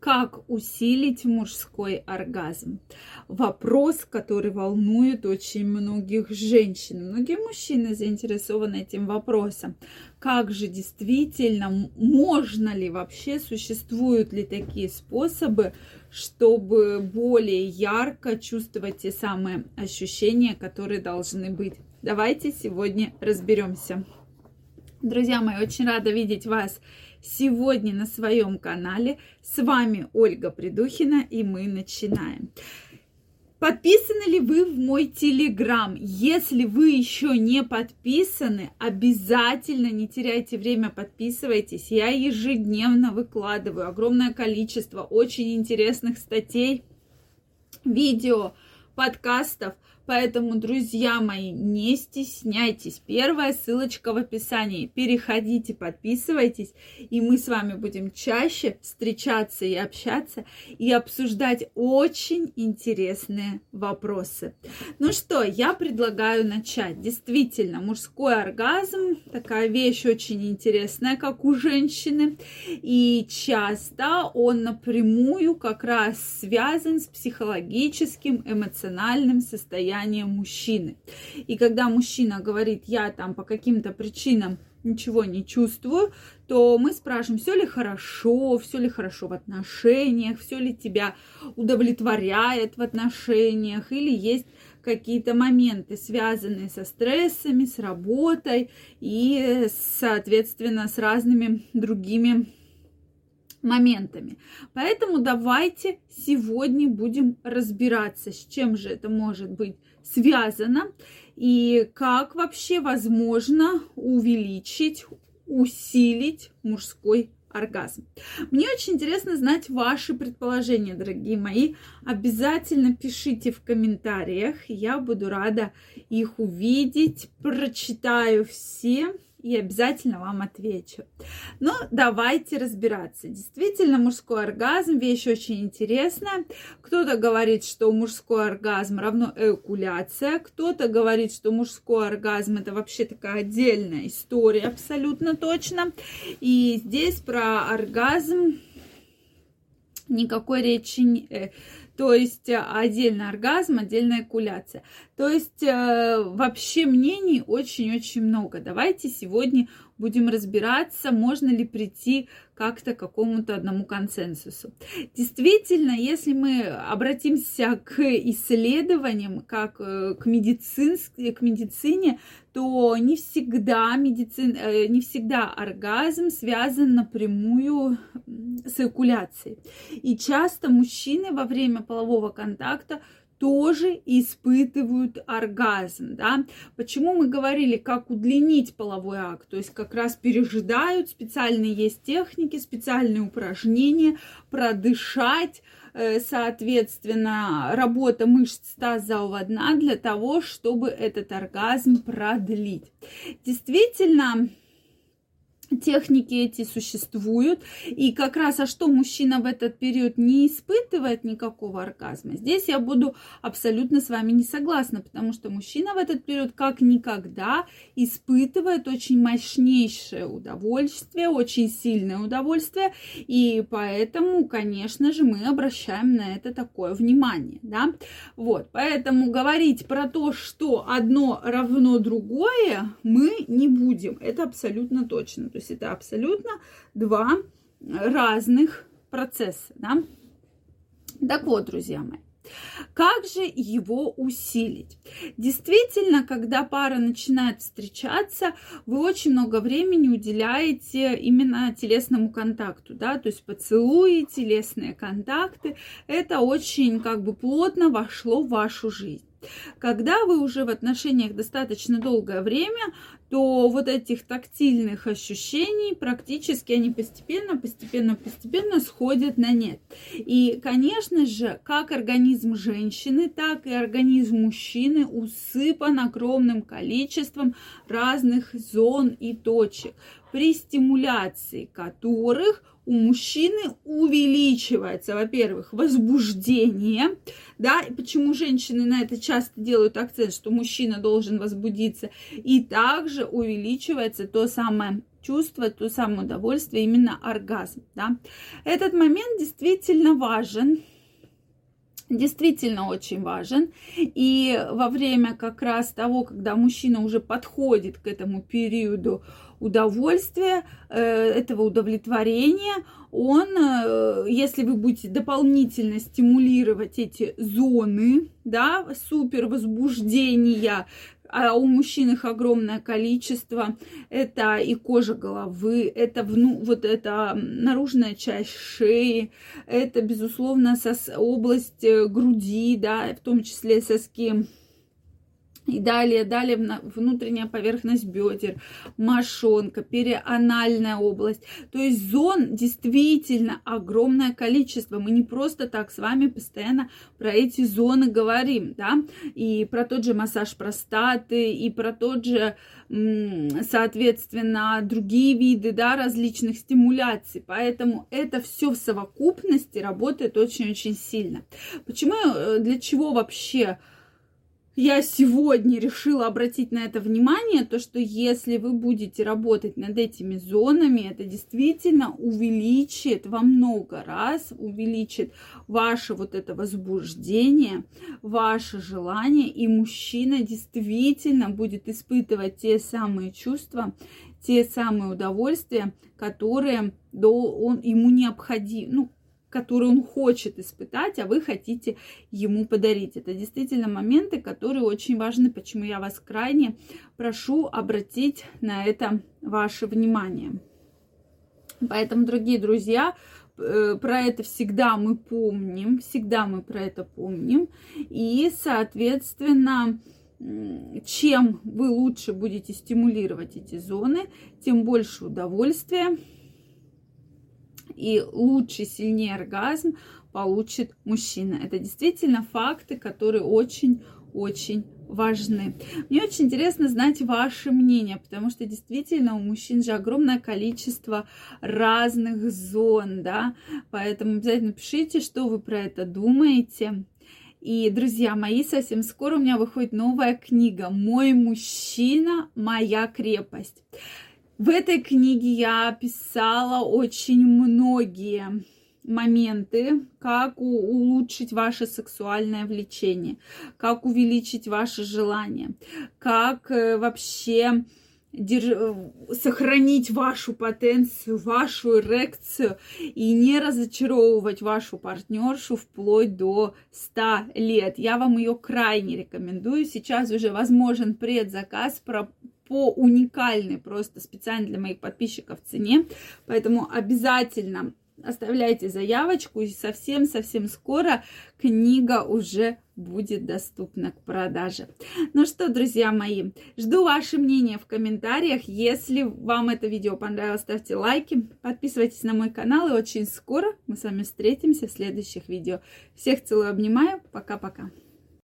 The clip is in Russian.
Как усилить мужской оргазм? Вопрос, который волнует очень многих женщин. Многие мужчины заинтересованы этим вопросом. Как же действительно, можно ли вообще, существуют ли такие способы, чтобы более ярко чувствовать те самые ощущения, которые должны быть? Давайте сегодня разберемся. Друзья мои, очень рада видеть вас сегодня на своем канале. С вами Ольга Придухина, и мы начинаем. Подписаны ли вы в мой телеграм? Если вы еще не подписаны, обязательно не теряйте время, подписывайтесь. Я ежедневно выкладываю огромное количество очень интересных статей, видео, подкастов – Поэтому, друзья мои, не стесняйтесь. Первая ссылочка в описании. Переходите, подписывайтесь, и мы с вами будем чаще встречаться и общаться и обсуждать очень интересные вопросы. Ну что, я предлагаю начать. Действительно, мужской оргазм такая вещь очень интересная, как у женщины, и часто он напрямую как раз связан с психологическим, эмоциональным состоянием состояние мужчины. И когда мужчина говорит, я там по каким-то причинам ничего не чувствую, то мы спрашиваем, все ли хорошо, все ли хорошо в отношениях, все ли тебя удовлетворяет в отношениях, или есть какие-то моменты, связанные со стрессами, с работой и, соответственно, с разными другими моментами. Поэтому давайте сегодня будем разбираться, с чем же это может быть связано и как вообще возможно увеличить, усилить мужской оргазм. Мне очень интересно знать ваши предположения, дорогие мои. Обязательно пишите в комментариях. Я буду рада их увидеть. Прочитаю все и обязательно вам отвечу. Но давайте разбираться. Действительно, мужской оргазм вещь очень интересная. Кто-то говорит, что мужской оргазм равно эякуляция, кто-то говорит, что мужской оргазм это вообще такая отдельная история, абсолютно точно. И здесь про оргазм никакой речи не э, то есть э, отдельно оргазм, отдельная экуляция. То есть э, вообще мнений очень-очень много. Давайте сегодня будем разбираться, можно ли прийти как-то к какому-то одному консенсусу. Действительно, если мы обратимся к исследованиям, как э, к, медицинск... к медицине, то не всегда, медицин... Э, не всегда оргазм связан напрямую с эякуляцией. И часто мужчины во время полового контакта тоже испытывают оргазм, да. Почему мы говорили, как удлинить половой акт, то есть как раз пережидают, специальные есть техники, специальные упражнения, продышать, э, соответственно, работа мышц тазового дна для того, чтобы этот оргазм продлить. Действительно, техники эти существуют. И как раз, а что мужчина в этот период не испытывает никакого оргазма, здесь я буду абсолютно с вами не согласна, потому что мужчина в этот период как никогда испытывает очень мощнейшее удовольствие, очень сильное удовольствие, и поэтому, конечно же, мы обращаем на это такое внимание, да. Вот, поэтому говорить про то, что одно равно другое, мы не будем, это абсолютно точно есть это абсолютно два разных процесса. Да? Так вот, друзья мои, как же его усилить? Действительно, когда пара начинает встречаться, вы очень много времени уделяете именно телесному контакту, да, то есть поцелуи, телесные контакты, это очень как бы плотно вошло в вашу жизнь. Когда вы уже в отношениях достаточно долгое время, то вот этих тактильных ощущений практически они постепенно, постепенно, постепенно сходят на нет. И, конечно же, как организм женщины, так и организм мужчины усыпан огромным количеством разных зон и точек, при стимуляции которых у мужчины увеличивается, во-первых, возбуждение, да, и почему женщины на это часто делают акцент, что мужчина должен возбудиться, и также увеличивается то самое чувство, то самое удовольствие, именно оргазм. Да? Этот момент действительно важен, действительно очень важен. И во время как раз того, когда мужчина уже подходит к этому периоду удовольствия, э, этого удовлетворения, он, э, если вы будете дополнительно стимулировать эти зоны, да, супер возбуждения, а у мужчин их огромное количество. Это и кожа головы, это вну, вот эта наружная часть шеи, это, безусловно, сос, область э, груди, да, в том числе соски и далее, далее внутренняя поверхность бедер, мошонка, перианальная область. То есть зон действительно огромное количество. Мы не просто так с вами постоянно про эти зоны говорим, да, и про тот же массаж простаты, и про тот же, соответственно, другие виды, да, различных стимуляций. Поэтому это все в совокупности работает очень-очень сильно. Почему, э, для чего вообще я сегодня решила обратить на это внимание, то что если вы будете работать над этими зонами, это действительно увеличит во много раз, увеличит ваше вот это возбуждение, ваше желание, и мужчина действительно будет испытывать те самые чувства, те самые удовольствия, которые до, он, ему необходимы, ну, который он хочет испытать, а вы хотите ему подарить. Это действительно моменты, которые очень важны, почему я вас крайне прошу обратить на это ваше внимание. Поэтому, дорогие друзья, э, про это всегда мы помним, всегда мы про это помним. И, соответственно, чем вы лучше будете стимулировать эти зоны, тем больше удовольствия, и лучший, сильнее оргазм получит мужчина. Это действительно факты, которые очень-очень важны. Мне очень интересно знать ваше мнение, потому что действительно у мужчин же огромное количество разных зон, да, поэтому обязательно пишите, что вы про это думаете. И, друзья мои, совсем скоро у меня выходит новая книга «Мой мужчина, моя крепость». В этой книге я описала очень многие моменты, как улучшить ваше сексуальное влечение, как увеличить ваше желание, как э, вообще держ... сохранить вашу потенцию, вашу эрекцию и не разочаровывать вашу партнершу вплоть до 100 лет. Я вам ее крайне рекомендую. Сейчас уже возможен предзаказ про по уникальной, просто специально для моих подписчиков цене. Поэтому обязательно оставляйте заявочку, и совсем-совсем скоро книга уже будет доступна к продаже. Ну что, друзья мои, жду ваше мнение в комментариях. Если вам это видео понравилось, ставьте лайки, подписывайтесь на мой канал, и очень скоро мы с вами встретимся в следующих видео. Всех целую, обнимаю, пока-пока.